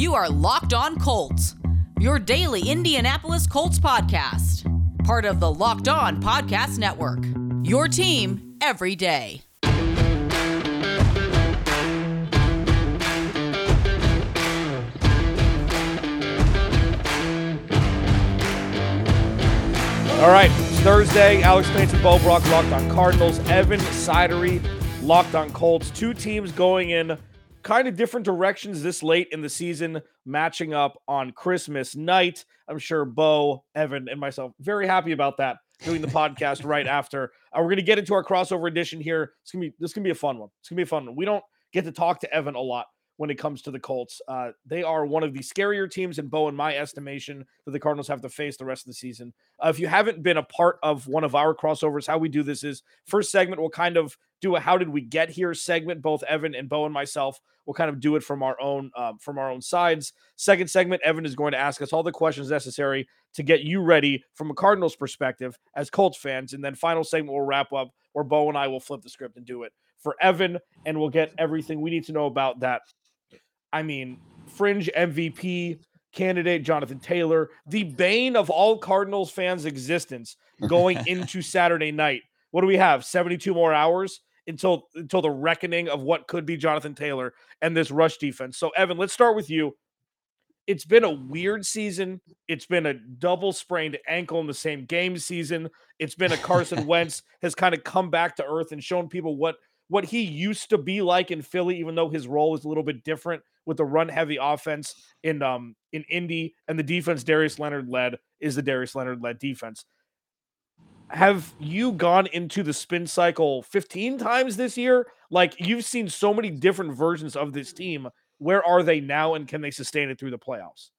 You are Locked On Colts, your daily Indianapolis Colts podcast, part of the Locked On Podcast Network. Your team every day. All right, it's Thursday. Alex Clancy, Bo Brock, Locked on Cardinals. Evan Sidery, Locked on Colts. Two teams going in kind of different directions this late in the season, matching up on Christmas night. I'm sure Bo, Evan, and myself very happy about that. Doing the podcast right after. Uh, we're going to get into our crossover edition here. It's gonna be this gonna be a fun one. It's gonna be a fun one. We don't get to talk to Evan a lot when it comes to the Colts. Uh, they are one of the scarier teams in Bo, in my estimation, that the Cardinals have to face the rest of the season. Uh, if you haven't been a part of one of our crossovers, how we do this is first segment, we'll kind of do a how did we get here segment. Both Evan and Bo and myself will kind of do it from our own um, from our own sides. Second segment, Evan is going to ask us all the questions necessary to get you ready from a Cardinals perspective as Colts fans. And then final segment, we'll wrap up where Bo and I will flip the script and do it for Evan, and we'll get everything we need to know about that I mean, fringe MVP candidate Jonathan Taylor, the bane of all Cardinals fans' existence going into Saturday night. What do we have? 72 more hours until until the reckoning of what could be Jonathan Taylor and this rush defense. So Evan, let's start with you. It's been a weird season. It's been a double sprained ankle in the same game season. It's been a Carson Wentz has kind of come back to earth and shown people what what he used to be like in Philly, even though his role is a little bit different with the run heavy offense in um in Indy and the defense Darius Leonard led is the Darius Leonard led defense. Have you gone into the spin cycle 15 times this year? Like you've seen so many different versions of this team. Where are they now and can they sustain it through the playoffs?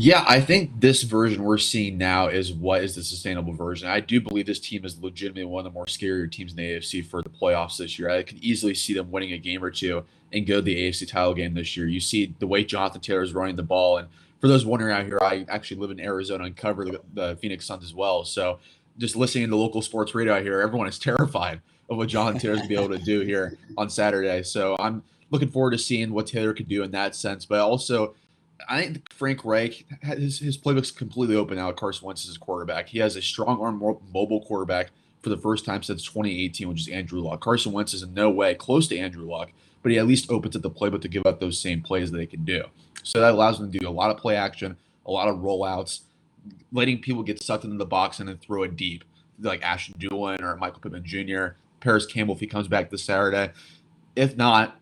Yeah, I think this version we're seeing now is what is the sustainable version. I do believe this team is legitimately one of the more scarier teams in the AFC for the playoffs this year. I could easily see them winning a game or two and go to the AFC title game this year. You see the way Jonathan Taylor is running the ball. And for those wondering out here, I actually live in Arizona and cover the, the Phoenix Suns as well. So just listening to local sports radio out here, everyone is terrified of what Jonathan Taylor's going to be able to do here on Saturday. So I'm looking forward to seeing what Taylor could do in that sense. But also, I think Frank Reich his his playbook's completely open now. Carson Wentz is his quarterback. He has a strong arm mobile quarterback for the first time since 2018, which is Andrew Luck. Carson Wentz is in no way close to Andrew Luck, but he at least opens up the playbook to give up those same plays that they can do. So that allows them to do a lot of play action, a lot of rollouts, letting people get sucked into the box and then throw it deep, like Ashton Dulin or Michael Pittman Jr., Parris Campbell if he comes back this Saturday. If not,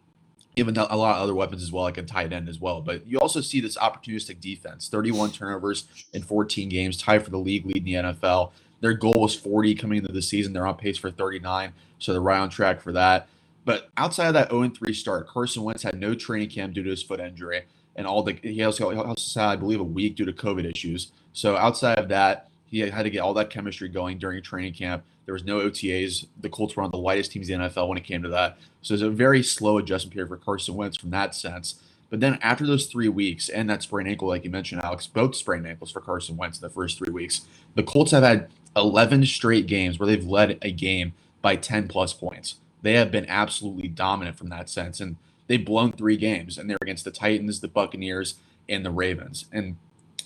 even a lot of other weapons as well, like a tight end as well. But you also see this opportunistic defense 31 turnovers in 14 games, tied for the league lead in the NFL. Their goal was 40 coming into the season. They're on pace for 39, so they're right on track for that. But outside of that 0 3 start, Carson Wentz had no training camp due to his foot injury, and all the he also, he also had, I believe, a week due to COVID issues. So outside of that, he had to get all that chemistry going during training camp. There was no OTAs. The Colts were on the lightest teams in the NFL when it came to that. So it's a very slow adjustment period for Carson Wentz from that sense. But then after those three weeks and that sprained ankle, like you mentioned, Alex, both sprained ankles for Carson Wentz in the first three weeks, the Colts have had 11 straight games where they've led a game by 10 plus points. They have been absolutely dominant from that sense. And they've blown three games, and they're against the Titans, the Buccaneers, and the Ravens. And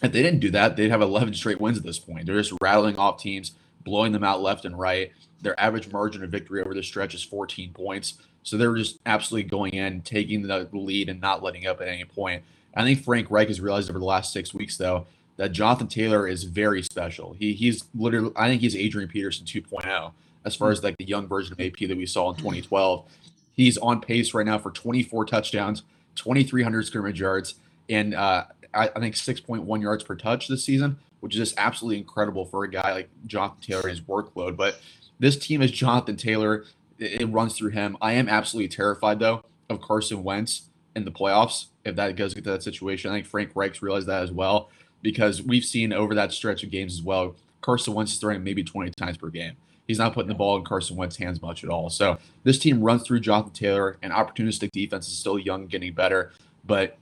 if they didn't do that, they'd have 11 straight wins at this point. They're just rattling off teams blowing them out left and right. Their average margin of victory over the stretch is 14 points. So they're just absolutely going in, taking the lead, and not letting up at any point. I think Frank Reich has realized over the last six weeks, though, that Jonathan Taylor is very special. He he's literally, I think he's Adrian Peterson 2.0 as far as like the young version of AP that we saw in 2012. He's on pace right now for 24 touchdowns, 2,300 scrimmage yards, and uh, I, think 6.1 yards per touch this season which is just absolutely incredible for a guy like Jonathan Taylor and his workload. But this team is Jonathan Taylor. It, it runs through him. I am absolutely terrified, though, of Carson Wentz in the playoffs if that does into that situation. I think Frank Reich's realized that as well because we've seen over that stretch of games as well, Carson Wentz is throwing maybe 20 times per game. He's not putting the ball in Carson Wentz's hands much at all. So this team runs through Jonathan Taylor, and opportunistic defense is still young, getting better. But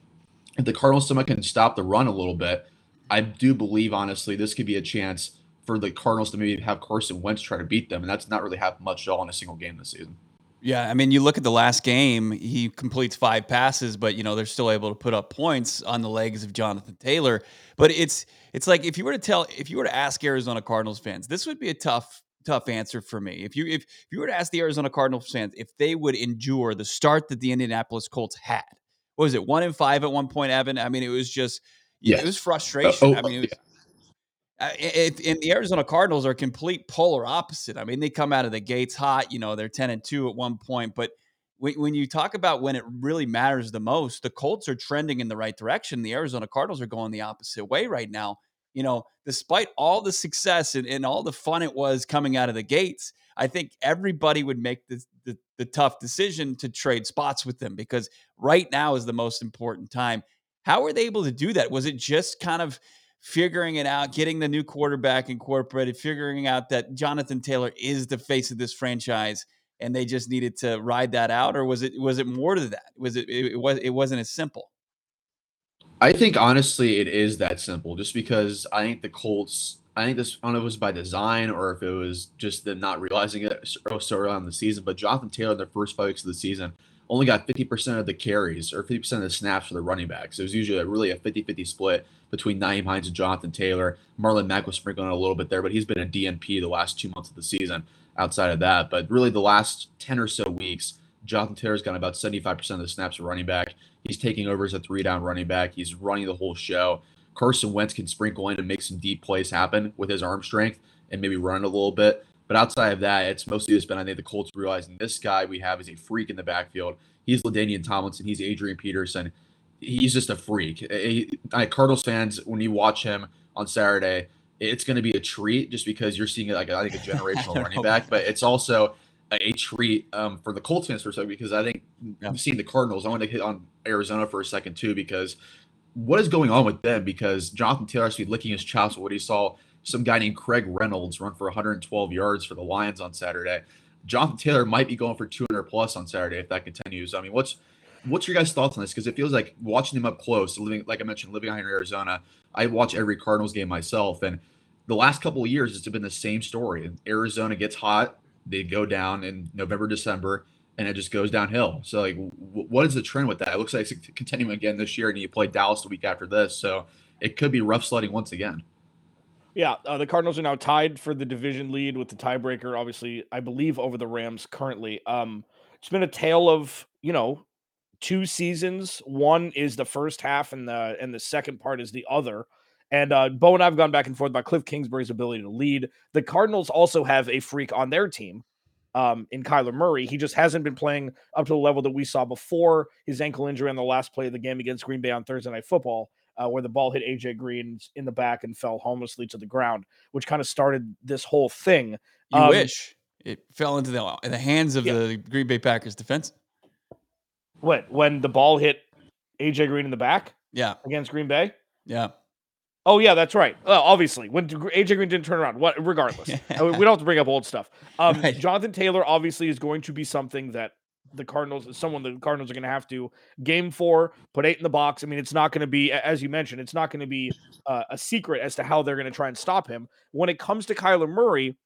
if the Cardinals someone can stop the run a little bit, I do believe, honestly, this could be a chance for the Cardinals to maybe have Carson Wentz try to beat them, and that's not really happened much at all in a single game this season. Yeah, I mean, you look at the last game, he completes five passes, but you know, they're still able to put up points on the legs of Jonathan Taylor. But it's it's like if you were to tell if you were to ask Arizona Cardinals fans, this would be a tough tough answer for me. If you if, if you were to ask the Arizona Cardinals fans if they would endure the start that the Indianapolis Colts had. What was it? 1 in 5 at one point, Evan? I mean, it was just yeah, it was frustration. Uh, oh, I mean, it was, uh, it, and the Arizona Cardinals are complete polar opposite. I mean, they come out of the gates hot. You know, they're ten and two at one point, but when, when you talk about when it really matters the most, the Colts are trending in the right direction. The Arizona Cardinals are going the opposite way right now. You know, despite all the success and, and all the fun it was coming out of the gates, I think everybody would make the, the, the tough decision to trade spots with them because right now is the most important time. How were they able to do that? Was it just kind of figuring it out, getting the new quarterback incorporated, figuring out that Jonathan Taylor is the face of this franchise, and they just needed to ride that out, or was it was it more to that? Was it it, was it wasn't as simple? I think honestly, it is that simple. Just because I think the Colts, I think this, I don't know if it was by design or if it was just them not realizing it so early on in the season. But Jonathan Taylor, in the first five weeks of the season, only got 50% of the carries or 50% of the snaps for the running backs. It was usually a, really a 50 50 split between Nyheim Hines and Jonathan Taylor. Marlon Mack was sprinkling a little bit there, but he's been a DNP the last two months of the season outside of that. But really, the last 10 or so weeks, Jonathan Taylor's got about 75% of the snaps for running back. He's taking over as a three down running back. He's running the whole show. Carson Wentz can sprinkle in and make some deep plays happen with his arm strength and maybe run a little bit. But outside of that, it's mostly just been I think the Colts realizing this guy we have is a freak in the backfield. He's LaDainian Tomlinson. He's Adrian Peterson. He's just a freak. He, Cardinals fans, when you watch him on Saturday, it's going to be a treat just because you're seeing like I think a generational running back, but it's also a treat um, for the Colts fans for a second because I think yeah. I've seen the Cardinals. I want to hit on Arizona for a second too because what is going on with them? Because Jonathan Taylor has to be licking his chops with what he saw some guy named Craig Reynolds run for 112 yards for the Lions on Saturday. Jonathan Taylor might be going for 200 plus on Saturday if that continues. I mean, what's what's your guys' thoughts on this? Because it feels like watching him up close, living like I mentioned, living out here in Arizona. I watch every Cardinals game myself, and the last couple of years it's been the same story. Arizona gets hot, they go down in November, December, and it just goes downhill. So, like, w- what is the trend with that? It looks like it's continuing again this year, and you play Dallas the week after this, so it could be rough sledding once again. Yeah, uh, the Cardinals are now tied for the division lead with the tiebreaker, obviously, I believe, over the Rams currently. Um, it's been a tale of, you know, two seasons. One is the first half, and the and the second part is the other. And uh, Bo and I've gone back and forth about Cliff Kingsbury's ability to lead. The Cardinals also have a freak on their team um, in Kyler Murray. He just hasn't been playing up to the level that we saw before his ankle injury on the last play of the game against Green Bay on Thursday Night Football uh, where the ball hit AJ Green in the back and fell harmlessly to the ground, which kind of started this whole thing. You um, wish it fell into the in the hands of yeah. the Green Bay Packers defense. What when the ball hit AJ Green in the back? Yeah, against Green Bay. Yeah. Oh yeah, that's right. Well, obviously, when AJ Green didn't turn around, what? Regardless, we don't have to bring up old stuff. Um, right. Jonathan Taylor obviously is going to be something that the Cardinals, someone the Cardinals are going to have to game for, put eight in the box. I mean, it's not going to be, as you mentioned, it's not going to be uh, a secret as to how they're going to try and stop him. When it comes to Kyler Murray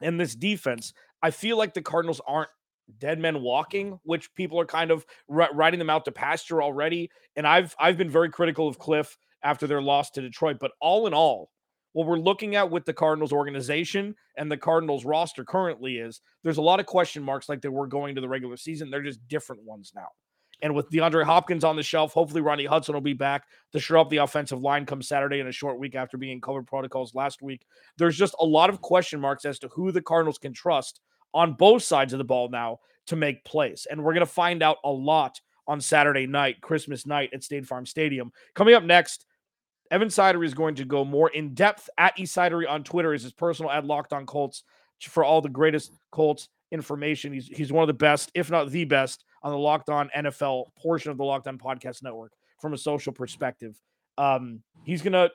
and this defense, I feel like the Cardinals aren't dead men walking, which people are kind of riding them out to pasture already. And I've I've been very critical of Cliff after their loss to Detroit, but all in all, what we're looking at with the Cardinals organization and the Cardinals roster currently is there's a lot of question marks like they were going to the regular season. They're just different ones now. And with DeAndre Hopkins on the shelf, hopefully Rodney Hudson will be back to show up the offensive line come Saturday in a short week after being COVID protocols last week. There's just a lot of question marks as to who the Cardinals can trust on both sides of the ball now to make plays. And we're going to find out a lot on Saturday night, Christmas night at State Farm Stadium. Coming up next, Evan Sidery is going to go more in depth at Sidery on Twitter is his personal ad locked on Colts for all the greatest Colts information. He's he's one of the best, if not the best, on the Locked On NFL portion of the Locked On Podcast Network from a social perspective. Um, he's gonna,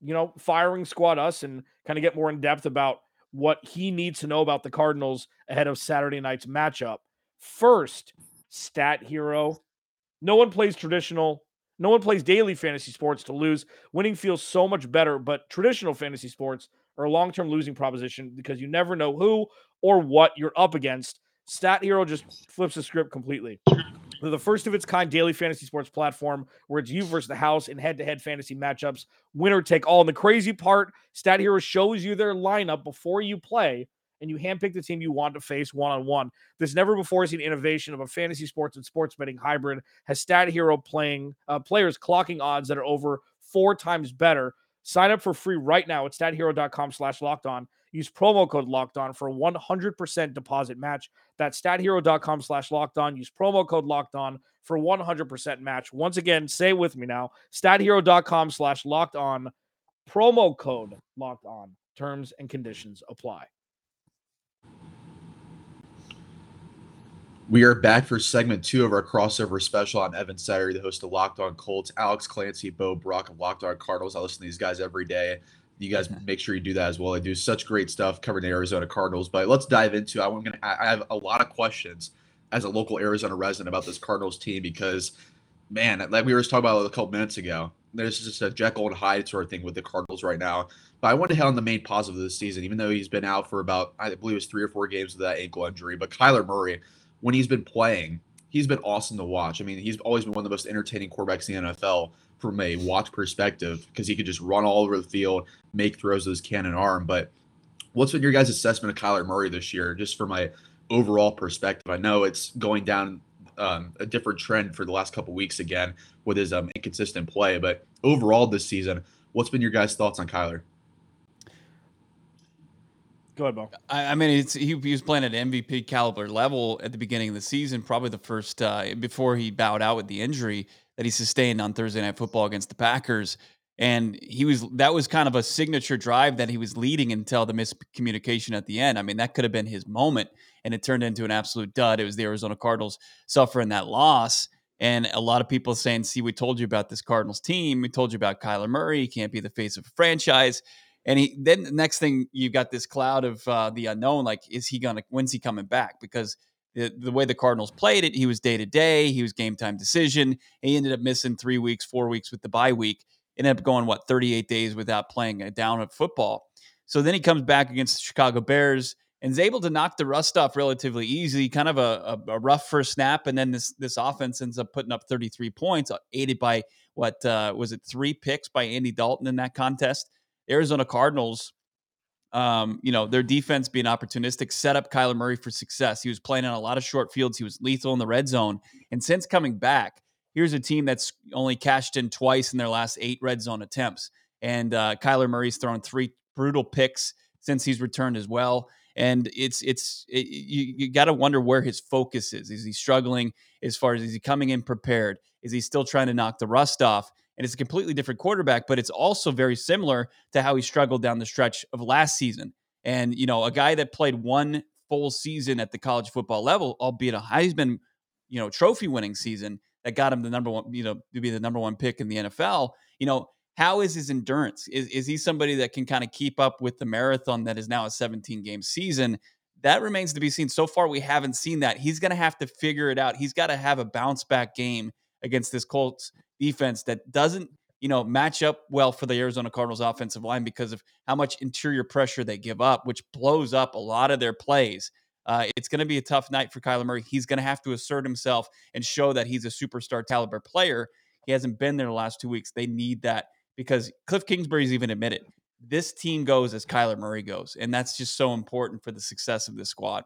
you know, firing squad us and kind of get more in depth about what he needs to know about the Cardinals ahead of Saturday night's matchup. First, stat hero. No one plays traditional no one plays daily fantasy sports to lose. Winning feels so much better, but traditional fantasy sports are a long term losing proposition because you never know who or what you're up against. Stat Hero just flips the script completely. They're the first of its kind daily fantasy sports platform where it's you versus the house in head to head fantasy matchups, winner take all. And the crazy part, Stat Hero shows you their lineup before you play, and you handpick the team you want to face one on one. This never before seen innovation of a fantasy sports and sports betting hybrid has Stat Hero playing uh, players clocking odds that are over four times better. Sign up for free right now at stathero.com slash locked on. Use promo code locked on for 100% deposit match. That's stathero.com slash locked on. Use promo code locked on for 100% match. Once again, say it with me now stathero.com slash locked on. Promo code locked on. Terms and conditions apply. We are back for segment two of our crossover special. I'm Evan Sidery, the host of Locked On Colts. Alex Clancy, Bo Brock of Locked On Cardinals. I listen to these guys every day. You guys make sure you do that as well. They do such great stuff covering the Arizona Cardinals. But let's dive into. I'm gonna. I have a lot of questions as a local Arizona resident about this Cardinals team because, man, like we were just talking about a couple minutes ago, there's just a Jekyll and Hyde sort of thing with the Cardinals right now. But I want to hit on the main positive of this season, even though he's been out for about I believe it was three or four games with that ankle injury. But Kyler Murray, when he's been playing, he's been awesome to watch. I mean, he's always been one of the most entertaining quarterbacks in the NFL from a watch perspective because he could just run all over the field, make throws with his cannon arm. But what's been your guys' assessment of Kyler Murray this year, just from my overall perspective? I know it's going down um, a different trend for the last couple weeks again with his um, inconsistent play, but overall this season, what's been your guys' thoughts on Kyler? Go ahead, Bo. I, I mean, it's, he, he, was playing at MVP caliber level at the beginning of the season, probably the first uh, before he bowed out with the injury that he sustained on Thursday Night Football against the Packers. And he was that was kind of a signature drive that he was leading until the miscommunication at the end. I mean, that could have been his moment, and it turned into an absolute dud. It was the Arizona Cardinals suffering that loss. And a lot of people saying, see, we told you about this Cardinals team. We told you about Kyler Murray. He can't be the face of a franchise. And he then the next thing you've got this cloud of uh, the unknown. Like, is he gonna? When's he coming back? Because the, the way the Cardinals played it, he was day to day. He was game time decision. He ended up missing three weeks, four weeks with the bye week. Ended up going what 38 days without playing a down of football. So then he comes back against the Chicago Bears and is able to knock the rust off relatively easy. Kind of a, a, a rough first snap, and then this this offense ends up putting up 33 points, aided by what uh, was it three picks by Andy Dalton in that contest. Arizona Cardinals, um, you know, their defense being opportunistic set up Kyler Murray for success. He was playing on a lot of short fields. He was lethal in the red zone. And since coming back, here's a team that's only cashed in twice in their last eight red zone attempts. And uh, Kyler Murray's thrown three brutal picks since he's returned as well. And it's it's it, you, you got to wonder where his focus is. Is he struggling as far as is he coming in prepared? Is he still trying to knock the rust off? And it's a completely different quarterback, but it's also very similar to how he struggled down the stretch of last season. And, you know, a guy that played one full season at the college football level, albeit a Heisman, you know, trophy winning season that got him the number one, you know, to be the number one pick in the NFL, you know, how is his endurance? Is, is he somebody that can kind of keep up with the marathon that is now a 17 game season? That remains to be seen. So far, we haven't seen that. He's going to have to figure it out. He's got to have a bounce back game against this Colts defense that doesn't, you know, match up well for the Arizona Cardinals offensive line because of how much interior pressure they give up, which blows up a lot of their plays. Uh, it's going to be a tough night for Kyler Murray. He's going to have to assert himself and show that he's a superstar caliber player. He hasn't been there the last two weeks. They need that because Cliff Kingsbury's even admitted this team goes as Kyler Murray goes. And that's just so important for the success of this squad.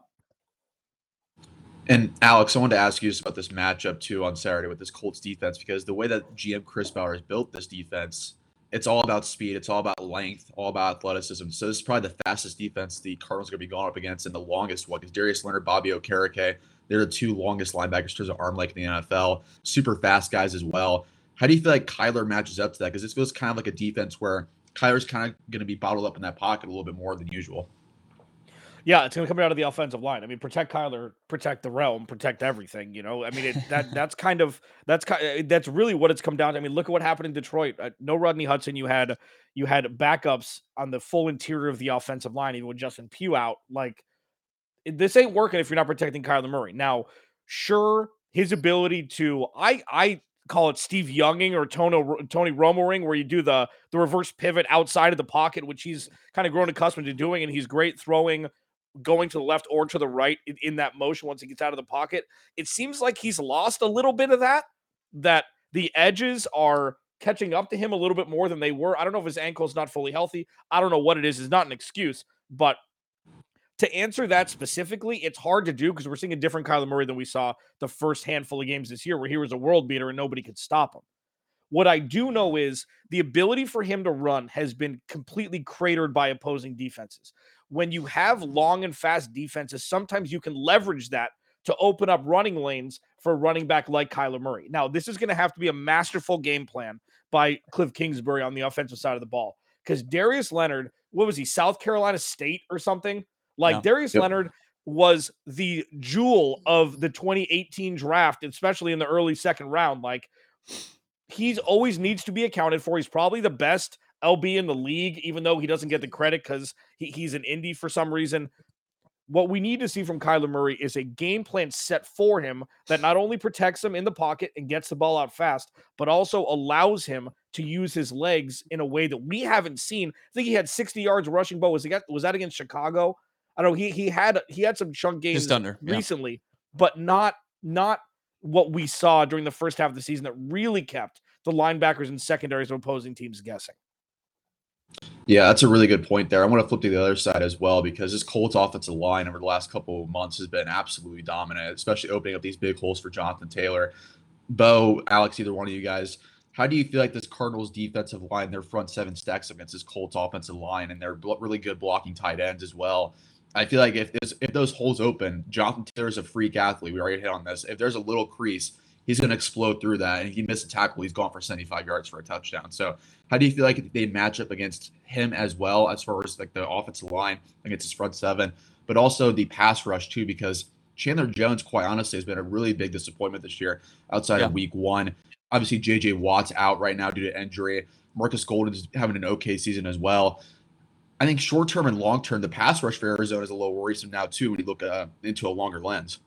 And Alex, I wanted to ask you about this matchup too on Saturday with this Colts defense because the way that GM Chris Ballard has built this defense, it's all about speed, it's all about length, all about athleticism. So this is probably the fastest defense the Cardinals are going to be going up against and the longest one because Darius Leonard, Bobby Okereke, they're the two longest linebackers in terms of arm length in the NFL. Super fast guys as well. How do you feel like Kyler matches up to that? Because this feels kind of like a defense where Kyler's kind of going to be bottled up in that pocket a little bit more than usual. Yeah, it's going to come out of the offensive line. I mean, protect Kyler, protect the realm, protect everything. You know, I mean, it, that that's kind of that's kind eh, that's really what it's come down to. I mean, look at what happened in Detroit. Uh, no Rodney Hudson. You had you had backups on the full interior of the offensive line, even with Justin Pugh out. Like this ain't working if you're not protecting Kyler Murray. Now, sure, his ability to I I call it Steve Younging or Tony Tony Romo ring, where you do the the reverse pivot outside of the pocket, which he's kind of grown accustomed to doing, and he's great throwing going to the left or to the right in, in that motion once he gets out of the pocket. It seems like he's lost a little bit of that, that the edges are catching up to him a little bit more than they were. I don't know if his ankle is not fully healthy. I don't know what it is. It's not an excuse, but to answer that specifically, it's hard to do because we're seeing a different Kyler Murray than we saw the first handful of games this year, where he was a world beater and nobody could stop him. What I do know is the ability for him to run has been completely cratered by opposing defenses. When you have long and fast defenses, sometimes you can leverage that to open up running lanes for running back like Kyler Murray. Now, this is going to have to be a masterful game plan by Cliff Kingsbury on the offensive side of the ball because Darius Leonard, what was he, South Carolina State or something? Like Darius yep. Leonard was the jewel of the 2018 draft, especially in the early second round. Like he's always needs to be accounted for. He's probably the best LB in the league, even though he doesn't get the credit because he, he's an indie for some reason. What we need to see from Kyler Murray is a game plan set for him that not only protects him in the pocket and gets the ball out fast, but also allows him to use his legs in a way that we haven't seen. I think he had 60 yards rushing, but was he got, was that against Chicago? I don't know. He he had he had some chunk games Just under, recently, yeah. but not not what we saw during the first half of the season that really kept the linebackers and secondaries of opposing teams guessing. Yeah, that's a really good point there. I want to flip to the other side as well because this Colts offensive line over the last couple of months has been absolutely dominant, especially opening up these big holes for Jonathan Taylor. Bo, Alex, either one of you guys, how do you feel like this Cardinals defensive line, their front seven stacks against this Colts offensive line, and they're really good blocking tight ends as well? I feel like if this, if those holes open, Jonathan Taylor's a freak athlete. We already hit on this. If there's a little crease, he's going to explode through that. And if he misses a tackle, he's gone for 75 yards for a touchdown. So, how do you feel like they match up against him as well, as far as like the offensive line against his front seven, but also the pass rush too? Because Chandler Jones, quite honestly, has been a really big disappointment this year outside yeah. of Week One. Obviously, J.J. Watt's out right now due to injury. Marcus Golden's having an okay season as well. I think short term and long term, the pass rush for Arizona is a little worrisome now too when you look uh, into a longer lens.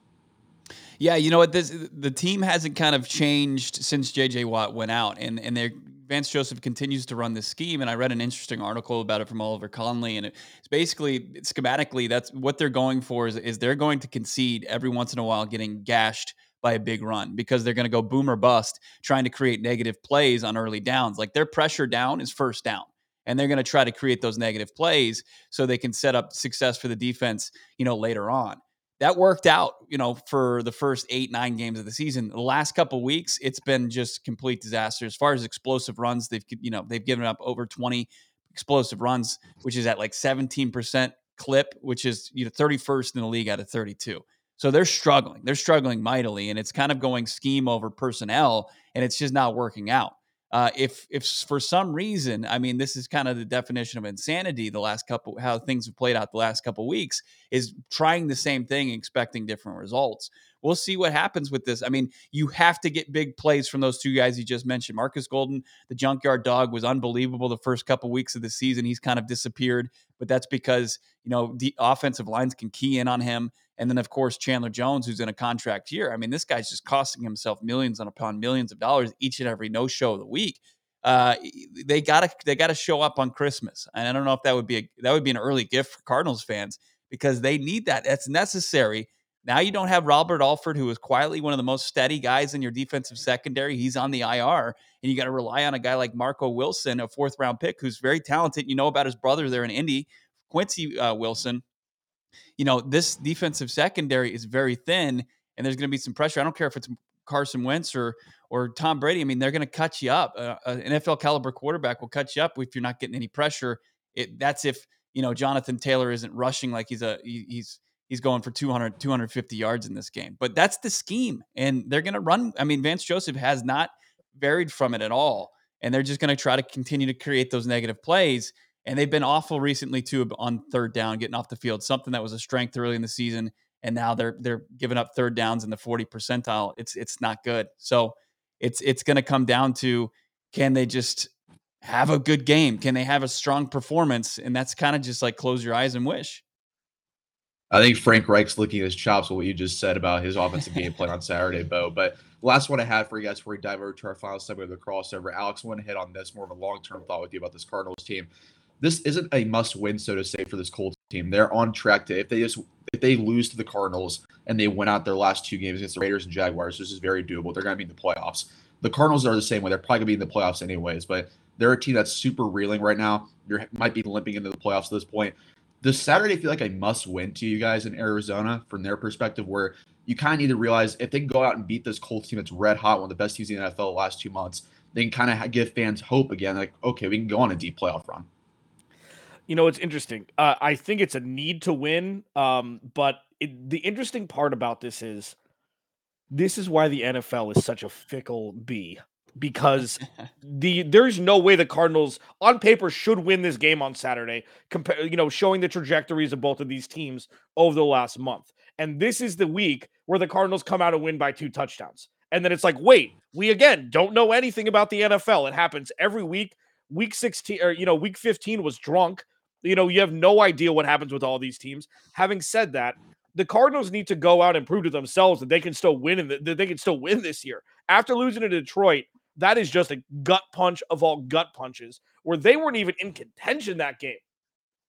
Yeah, you know what? This the team hasn't kind of changed since JJ Watt went out, and and their Vance Joseph continues to run this scheme. And I read an interesting article about it from Oliver Connolly, and it's basically schematically that's what they're going for is, is they're going to concede every once in a while, getting gashed by a big run because they're going to go boom or bust, trying to create negative plays on early downs. Like their pressure down is first down and they're going to try to create those negative plays so they can set up success for the defense, you know, later on. That worked out, you know, for the first eight, nine games of the season. The last couple weeks, it's been just complete disaster. As far as explosive runs, they've, you know, they've given up over 20 explosive runs, which is at like 17% clip, which is, you know, 31st in the league out of 32. So they're struggling. They're struggling mightily, and it's kind of going scheme over personnel, and it's just not working out. Uh, if if for some reason, I mean, this is kind of the definition of insanity. The last couple, how things have played out the last couple weeks, is trying the same thing, expecting different results. We'll see what happens with this. I mean, you have to get big plays from those two guys you just mentioned. Marcus Golden, the junkyard dog, was unbelievable the first couple weeks of the season. He's kind of disappeared, but that's because you know the offensive lines can key in on him. And then, of course, Chandler Jones, who's in a contract year. I mean, this guy's just costing himself millions and upon millions of dollars each and every no show of the week. Uh, they gotta they gotta show up on Christmas, and I don't know if that would be a, that would be an early gift for Cardinals fans because they need that. That's necessary. Now you don't have Robert Alford, who is quietly one of the most steady guys in your defensive secondary. He's on the IR, and you got to rely on a guy like Marco Wilson, a fourth round pick, who's very talented. You know about his brother there in Indy, Quincy uh, Wilson you know, this defensive secondary is very thin, and there's going to be some pressure. I don't care if it's Carson Wentz or or Tom Brady. I mean, they're going to cut you up. Uh, an NFL caliber quarterback will cut you up if you're not getting any pressure. It, that's if you know Jonathan Taylor isn't rushing like he's a he, he's he's going for 200 250 yards in this game. But that's the scheme, and they're going to run. I mean, Vance Joseph has not varied from it at all, and they're just going to try to continue to create those negative plays. And they've been awful recently too on third down, getting off the field. Something that was a strength early in the season, and now they're they're giving up third downs in the 40 percentile. It's it's not good. So it's it's going to come down to can they just have a good game? Can they have a strong performance? And that's kind of just like close your eyes and wish. I think Frank Reich's licking his chops with what you just said about his offensive game plan on Saturday, Bo. But last one I had for you guys before we dive over to our final segment of the crossover. Alex, I want to hit on this more of a long term thought with you about this Cardinals team this isn't a must win, so to say, for this Colts team. They're on track to if they just if they lose to the Cardinals and they win out their last two games against the Raiders and Jaguars, this is very doable. They're going to be in the playoffs. The Cardinals are the same way. They're probably going to be in the playoffs anyways, but they're a team that's super reeling right now. You might be limping into the playoffs at this point. Does Saturday feel like a must win to you guys in Arizona from their perspective, where you kind of need to realize if they can go out and beat this Colts team that's red hot, one of the best teams in the NFL the last two months, they can kind of give fans hope again. Like, okay, we can go on a deep playoff run. You know, it's interesting. Uh, I think it's a need to win. Um, but it, the interesting part about this is this is why the NFL is such a fickle bee because the there's no way the Cardinals on paper should win this game on Saturday compare you know showing the trajectories of both of these teams over the last month and this is the week where the Cardinals come out and win by two touchdowns and then it's like wait we again don't know anything about the NFL it happens every week week 16 or you know week 15 was drunk you know you have no idea what happens with all these teams having said that the Cardinals need to go out and prove to themselves that they can still win and that they can still win this year. After losing to Detroit, that is just a gut punch of all gut punches where they weren't even in contention that game.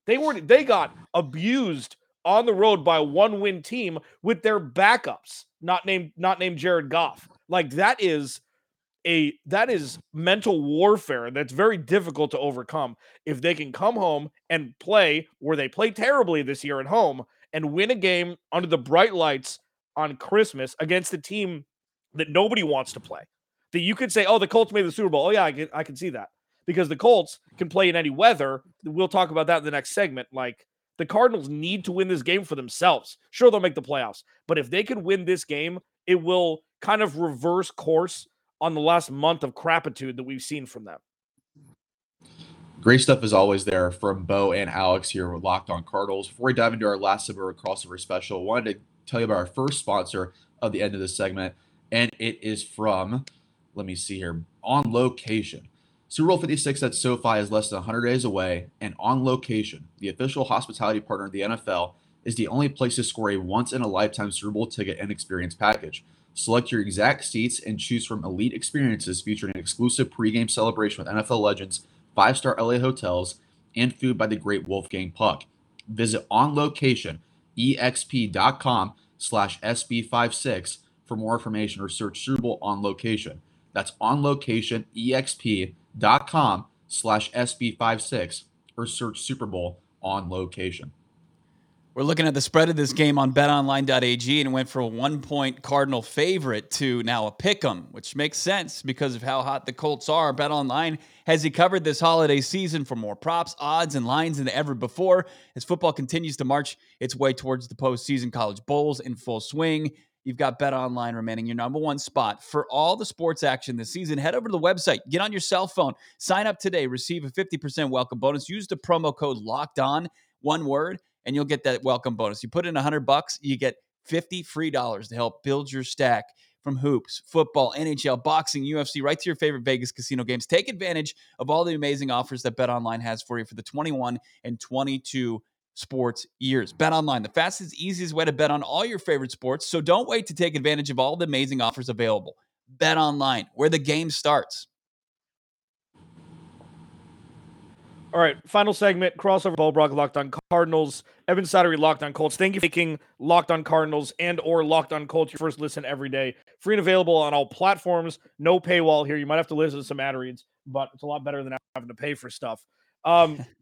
They weren't they got abused on the road by a one-win team with their backups, not named not named Jared Goff. Like that is a that is mental warfare that's very difficult to overcome if they can come home and play where they play terribly this year at home and win a game under the bright lights on Christmas against a team that nobody wants to play that you could say, oh, the Colts made the Super Bowl. Oh, yeah, I can, I can see that because the Colts can play in any weather. We'll talk about that in the next segment. Like the Cardinals need to win this game for themselves. Sure, they'll make the playoffs, but if they can win this game, it will kind of reverse course on the last month of crapitude that we've seen from them. Great stuff is always there from Bo and Alex here with Locked On Cardinals. Before we dive into our last Suburban crossover special, wanted to tell you about our first sponsor of the end of this segment, and it is from let me see here, on location. Super Bowl 56 at SoFi is less than 100 days away, and on location, the official hospitality partner of the NFL, is the only place to score a once in a lifetime Super Bowl ticket and experience package. Select your exact seats and choose from elite experiences featuring an exclusive pregame celebration with NFL legends, five star LA hotels, and food by the great Wolfgang Puck. Visit on location exp.com slash SB56 for more information or search Super Bowl on location. That's on location exp.com slash SB56 or search Super Bowl on location. We're looking at the spread of this game on betonline.ag and went from a one point Cardinal favorite to now a pick 'em, which makes sense because of how hot the Colts are. BetOnline has you covered this holiday season for more props, odds, and lines than ever before as football continues to march its way towards the postseason. College bowls in full swing. You've got BetOnline remaining your number one spot for all the sports action this season. Head over to the website, get on your cell phone, sign up today, receive a 50% welcome bonus. Use the promo code locked on, one word, and you'll get that welcome bonus. You put in 100 bucks, you get 50 free dollars to help build your stack from hoops, football, NHL, boxing, UFC, right to your favorite Vegas casino games. Take advantage of all the amazing offers that Bet Online has for you for the 21 and 22 sports years. Bet online, the fastest, easiest way to bet on all your favorite sports. So don't wait to take advantage of all the amazing offers available. Bet online, where the game starts. All right, final segment, crossover Bo Brock Locked on Cardinals, Evan Sidery Locked on Colts. Thank you for making Locked on Cardinals and or Locked on Colts your first listen every day. Free and available on all platforms. No paywall here. You might have to listen to some ad reads, but it's a lot better than having to pay for stuff. Um,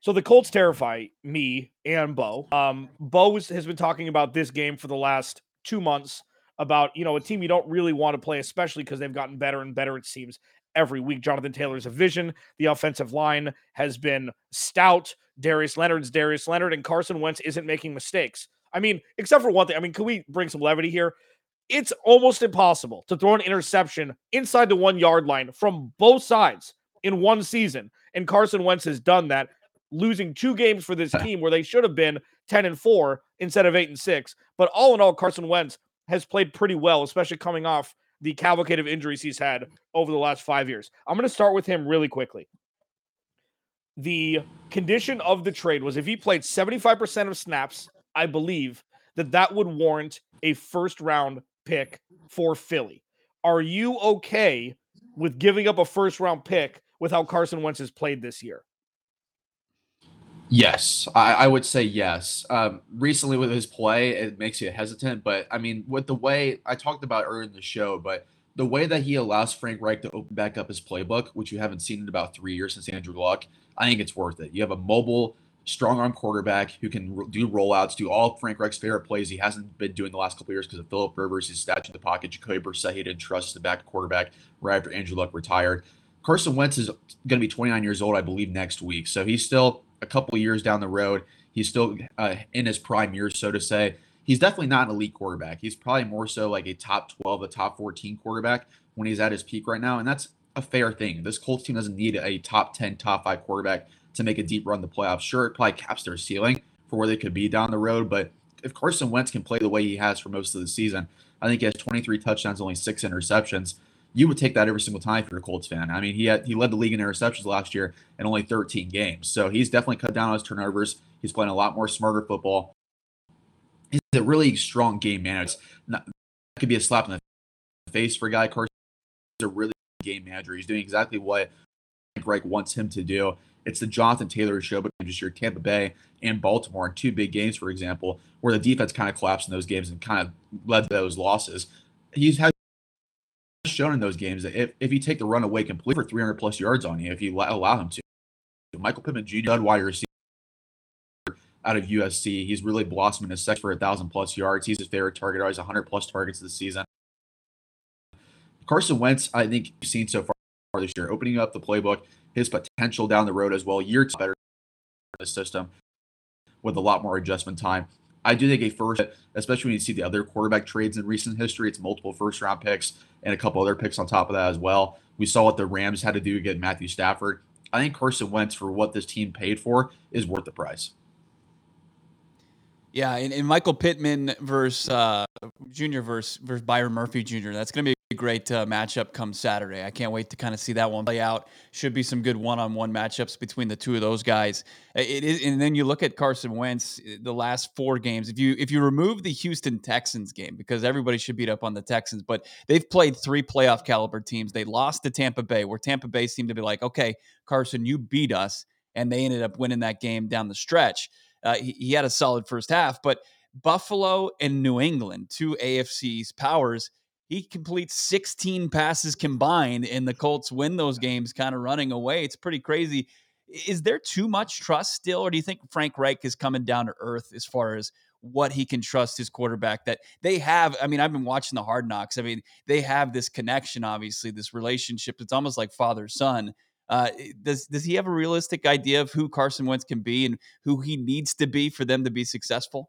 So the Colts terrify me and Bo. Um, Bo has been talking about this game for the last two months about you know a team you don't really want to play, especially because they've gotten better and better. It seems every week. Jonathan Taylor's a vision. The offensive line has been stout. Darius Leonard's Darius Leonard, and Carson Wentz isn't making mistakes. I mean, except for one thing. I mean, can we bring some levity here? It's almost impossible to throw an interception inside the one yard line from both sides in one season. And Carson Wentz has done that losing two games for this team where they should have been 10 and 4 instead of 8 and 6. But all in all, Carson Wentz has played pretty well, especially coming off the cavalcade of injuries he's had over the last five years. I'm going to start with him really quickly. The condition of the trade was if he played 75% of snaps, I believe that that would warrant a first round pick for Philly. Are you okay with giving up a first round pick with how Carson Wentz has played this year? Yes, I, I would say yes. Um, recently with his play, it makes you hesitant, but I mean, with the way I talked about earlier in the show, but the way that he allows Frank Reich to open back up his playbook, which you haven't seen in about three years since Andrew Luck, I think it's worth it. You have a mobile, strong arm quarterback who can do rollouts, do all Frank Reich's favorite plays he hasn't been doing the last couple years because of Philip Rivers, his statue in the pocket, Jacoby Brissett, he didn't trust the back quarterback right after Andrew Luck retired. Carson Wentz is going to be 29 years old, I believe, next week. So he's still a couple years down the road. He's still uh, in his prime years, so to say. He's definitely not an elite quarterback. He's probably more so like a top 12, a top 14 quarterback when he's at his peak right now. And that's a fair thing. This Colts team doesn't need a top 10, top five quarterback to make a deep run the playoffs. Sure, it probably caps their ceiling for where they could be down the road. But if Carson Wentz can play the way he has for most of the season, I think he has 23 touchdowns, only six interceptions you would take that every single time if you're a Colts fan. I mean, he had he led the league in interceptions last year in only 13 games, so he's definitely cut down on his turnovers. He's playing a lot more smarter football. He's a really strong game manager. Not, that could be a slap in the face for a guy. Carson He's a really game manager. He's doing exactly what Greg wants him to do. It's the Jonathan Taylor show, but just your Tampa Bay and Baltimore in two big games, for example, where the defense kind of collapsed in those games and kind of led to those losses. He's had shown in those games that if, if you take the run away complete for 300 plus yards on you, if you allow him to, Michael Pittman Jr., wide receiver out of USC, he's really blossomed his sex for a thousand plus yards. He's his favorite target. He's 100 plus targets this season. Carson Wentz, I think you've seen so far this year, opening up the playbook, his potential down the road as well. Year better the system with a lot more adjustment time. I do think a first, especially when you see the other quarterback trades in recent history, it's multiple first round picks and a couple other picks on top of that as well. We saw what the Rams had to do to get Matthew Stafford. I think Carson Wentz, for what this team paid for, is worth the price. Yeah, and, and Michael Pittman versus uh, Junior versus versus Byron Murphy Jr. That's going to be great uh, matchup come Saturday. I can't wait to kind of see that one play out. Should be some good one-on-one matchups between the two of those guys. It is, and then you look at Carson Wentz. Eh, the last four games, if you if you remove the Houston Texans game, because everybody should beat up on the Texans, but they've played three playoff caliber teams. They lost to Tampa Bay, where Tampa Bay seemed to be like, okay, Carson, you beat us, and they ended up winning that game down the stretch. Uh, he, he had a solid first half, but Buffalo and New England, two AFC's powers, he completes 16 passes combined, and the Colts win those games kind of running away. It's pretty crazy. Is there too much trust still, or do you think Frank Reich is coming down to earth as far as what he can trust his quarterback that they have? I mean, I've been watching the hard knocks. I mean, they have this connection, obviously, this relationship. It's almost like father son. Uh, does does he have a realistic idea of who Carson Wentz can be and who he needs to be for them to be successful?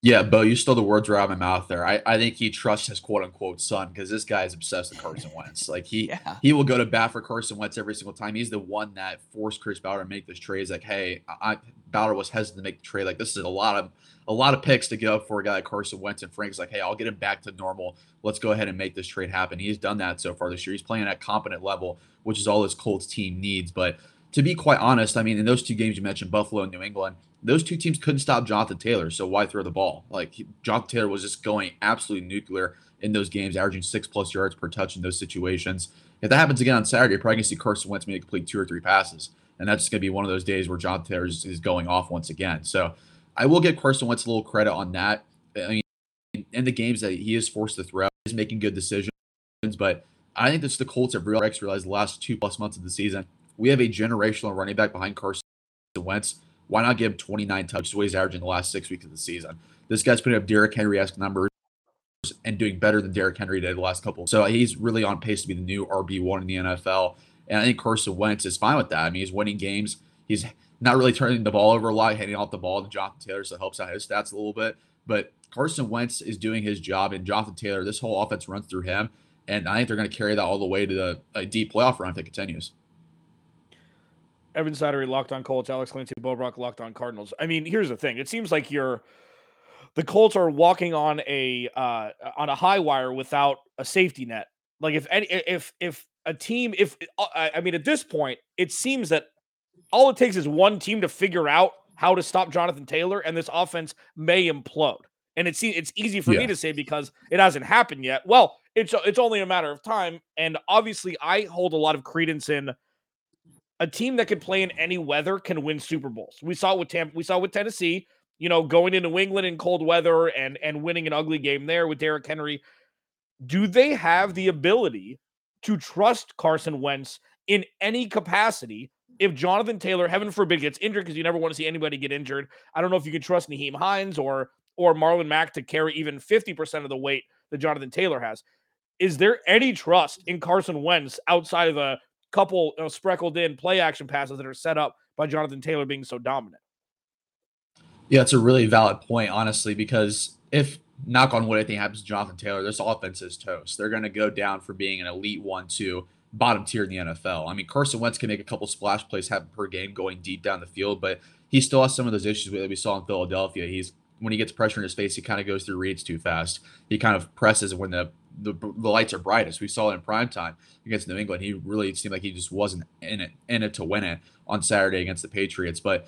Yeah, Bo, you stole the words right out of my mouth there. I, I think he trusts his quote unquote son because this guy is obsessed with Carson Wentz. Like he yeah. he will go to bat for Carson Wentz every single time. He's the one that forced Chris Ballard to make this trade. He's like, hey, I, Ballard was hesitant to make the trade. Like this is a lot of a lot of picks to go up for a guy like Carson Wentz. And Frank's like, hey, I'll get him back to normal. Let's go ahead and make this trade happen. He's done that so far this year. He's playing at a competent level, which is all this Colts team needs. But to be quite honest, I mean, in those two games you mentioned, Buffalo and New England, those two teams couldn't stop Jonathan Taylor. So why throw the ball? Like Jonathan Taylor was just going absolutely nuclear in those games, averaging six plus yards per touch in those situations. If that happens again on Saturday, you're probably to see Carson Wentz make complete two or three passes. And that's going to be one of those days where Jonathan Taylor is, is going off once again. So I will give Carson Wentz a little credit on that. I mean, in the games that he is forced to throw, he's making good decisions. But I think this the Colts have realized the last two plus months of the season. We have a generational running back behind Carson Wentz why not give him 29 touches, what he's averaging the last six weeks of the season? This guy's putting up Derrick Henry esque numbers and doing better than Derrick Henry did the last couple. So he's really on pace to be the new RB1 in the NFL. And I think Carson Wentz is fine with that. I mean, he's winning games. He's not really turning the ball over a lot, handing off the ball to Jonathan Taylor, so it helps out his stats a little bit. But Carson Wentz is doing his job, and Jonathan Taylor, this whole offense runs through him. And I think they're going to carry that all the way to the a deep playoff run if it continues. Evan Sidery, Locked On Colts, Alex Clancy, Bo Brock, Locked On Cardinals. I mean, here's the thing. It seems like you're the Colts are walking on a uh, on a high wire without a safety net. Like if any if if a team if uh, I mean at this point it seems that all it takes is one team to figure out how to stop Jonathan Taylor and this offense may implode. And it's it's easy for yeah. me to say because it hasn't happened yet. Well, it's it's only a matter of time and obviously I hold a lot of credence in a team that could play in any weather can win Super Bowls. We saw it with Tampa, we saw it with Tennessee, you know, going into New England in cold weather and and winning an ugly game there with Derrick Henry. Do they have the ability to trust Carson Wentz in any capacity if Jonathan Taylor, heaven forbid, gets injured because you never want to see anybody get injured. I don't know if you can trust Nyheim Hines or or Marlon Mack to carry even 50% of the weight that Jonathan Taylor has. Is there any trust in Carson Wentz outside of a couple you know, spreckled in play action passes that are set up by Jonathan Taylor being so dominant? Yeah, it's a really valid point, honestly, because if knock on wood, anything happens to Jonathan Taylor, this offense is toast. They're going to go down for being an elite one, two, bottom tier in the NFL. I mean, Carson Wentz can make a couple splash plays happen per game going deep down the field, but he still has some of those issues that we saw in Philadelphia. He's when he gets pressure in his face, he kind of goes through reads too fast. He kind of presses when the the, the lights are brightest. We saw it in prime time against New England. He really seemed like he just wasn't in it in it to win it on Saturday against the Patriots. But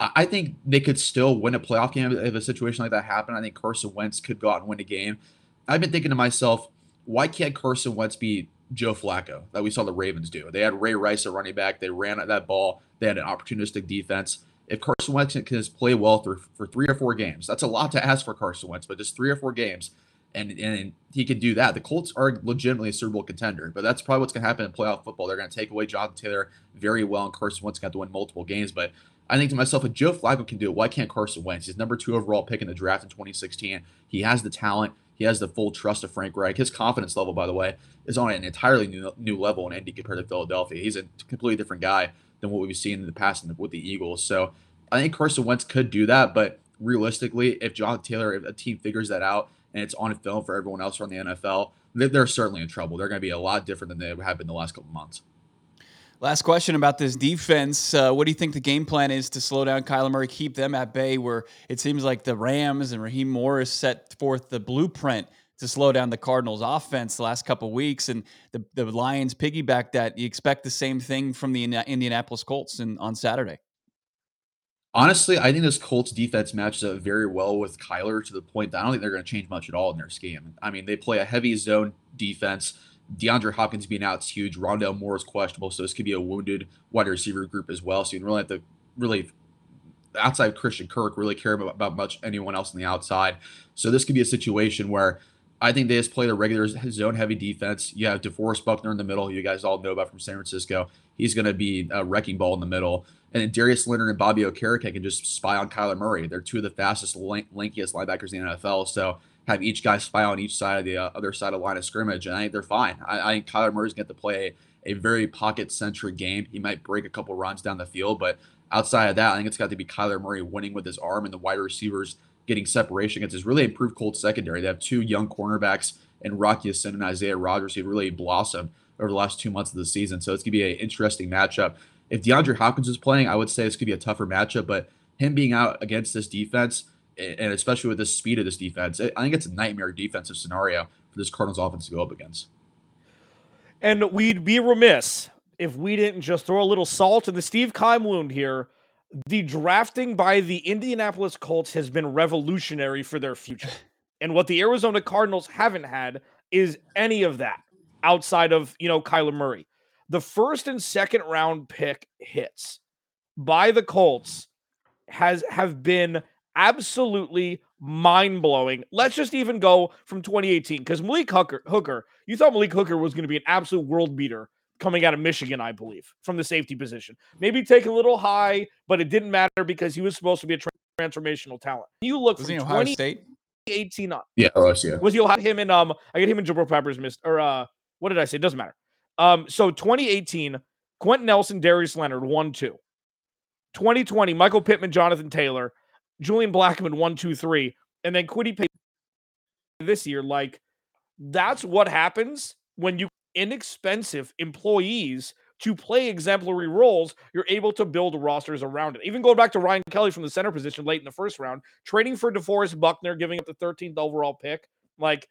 I think they could still win a playoff game if a situation like that happened. I think Carson Wentz could go out and win a game. I've been thinking to myself, why can't Carson Wentz be Joe Flacco that we saw the Ravens do? They had Ray Rice at running back. They ran at that ball. They had an opportunistic defense. If Carson Wentz can just play well for, for three or four games, that's a lot to ask for Carson Wentz, but just three or four games, and and he can do that. The Colts are legitimately a Super Bowl contender, but that's probably what's going to happen in playoff football. They're going to take away Jonathan Taylor very well, and Carson Wentz got to win multiple games. But I think to myself, if Joe Flacco can do it, why can't Carson Wentz? He's number two overall pick in the draft in 2016. He has the talent. He has the full trust of Frank Reich. His confidence level, by the way, is on an entirely new, new level in Indy compared to Philadelphia. He's a completely different guy than what we've seen in the past with the Eagles. So I think Carson Wentz could do that, but realistically, if John Taylor, if a team figures that out and it's on film for everyone else around the NFL, they're certainly in trouble. They're going to be a lot different than they have been the last couple months. Last question about this defense. Uh, what do you think the game plan is to slow down Kyler Murray, keep them at bay? Where it seems like the Rams and Raheem Morris set forth the blueprint to slow down the Cardinals' offense the last couple weeks, and the, the Lions piggyback that. You expect the same thing from the Indianapolis Colts in, on Saturday. Honestly, I think this Colts defense matches up very well with Kyler to the point that I don't think they're going to change much at all in their scheme. I mean, they play a heavy zone defense DeAndre Hopkins being out is huge. Rondale Moore is questionable, so this could be a wounded wide receiver group as well. So you really have to really outside Christian Kirk really care about, about much anyone else on the outside. So this could be a situation where I think they just play the regular zone heavy defense. You have DeForest Buckner in the middle, you guys all know about from San Francisco. He's going to be a wrecking ball in the middle. And then Darius Leonard and Bobby Okereke can just spy on Kyler Murray. They're two of the fastest, lankiest linebackers in the NFL. So have each guy spy on each side of the uh, other side of the line of scrimmage, and I think they're fine. I, I think Kyler Murray's going to play a, a very pocket centric game. He might break a couple runs down the field, but outside of that, I think it's got to be Kyler Murray winning with his arm and the wide receivers getting separation against his really improved Colts secondary. They have two young cornerbacks and Rocky Ya-Sin and Isaiah Rodgers who really blossomed over the last two months of the season. So it's going to be an interesting matchup. If DeAndre Hopkins is playing, I would say this could be a tougher matchup, but him being out against this defense, and especially with the speed of this defense, I think it's a nightmare defensive scenario for this Cardinals offense to go up against. And we'd be remiss if we didn't just throw a little salt in the Steve Keim wound here. The drafting by the Indianapolis Colts has been revolutionary for their future. And what the Arizona Cardinals haven't had is any of that outside of, you know, Kyler Murray. The first and second round pick hits by the Colts has have been absolutely mind blowing. Let's just even go from 2018 because Malik Hooker, Hooker, you thought Malik Hooker was going to be an absolute world beater coming out of Michigan, I believe, from the safety position. Maybe take a little high, but it didn't matter because he was supposed to be a transformational talent. You look was from 2018 on. Yeah, OSU. Was you him in um I get him in Jabril Peppers missed or uh what did I say? It doesn't matter. Um so 2018, Quenton Nelson, Darius Leonard, one two. 2020, Michael Pittman, Jonathan Taylor. Julian Blackmon one, two, three, and then Kwity Paye this year. Like that's what happens when you inexpensive employees to play exemplary roles, you're able to build rosters around it. Even going back to Ryan Kelly from the center position late in the first round, trading for DeForest Buckner, giving up the 13th overall pick, like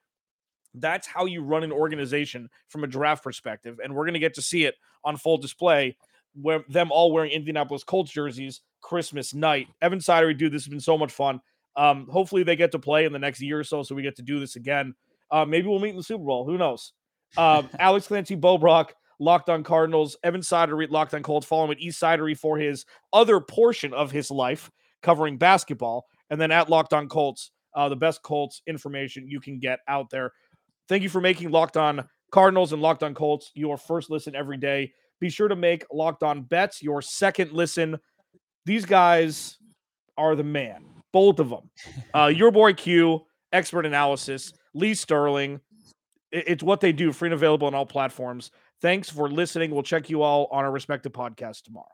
that's how you run an organization from a draft perspective. And we're going to get to see it on full display, where them all wearing Indianapolis Colts jerseys Christmas night. Evan Sidery, dude, this has been so much fun. Um, hopefully they get to play in the next year or so, so we get to do this again. Uh, maybe we'll meet in the Super Bowl. Who knows? Um, Alex Clancy, Bo Brock, Locked on Cardinals, Evan Sidery, Locked on Colts. Follow him at East Sidery for his other portion of his life covering basketball. And then at Locked on Colts, uh, the best Colts information you can get out there. Thank you for making Locked on Cardinals and Locked on Colts your first listen every day. Be sure to make Locked on Bets your second listen. These guys are the man, both of them. Uh, your boy Q, expert analysis, Lee Sterling. It's what they do, free and available on all platforms. Thanks for listening. We'll check you all on our respective podcasts tomorrow.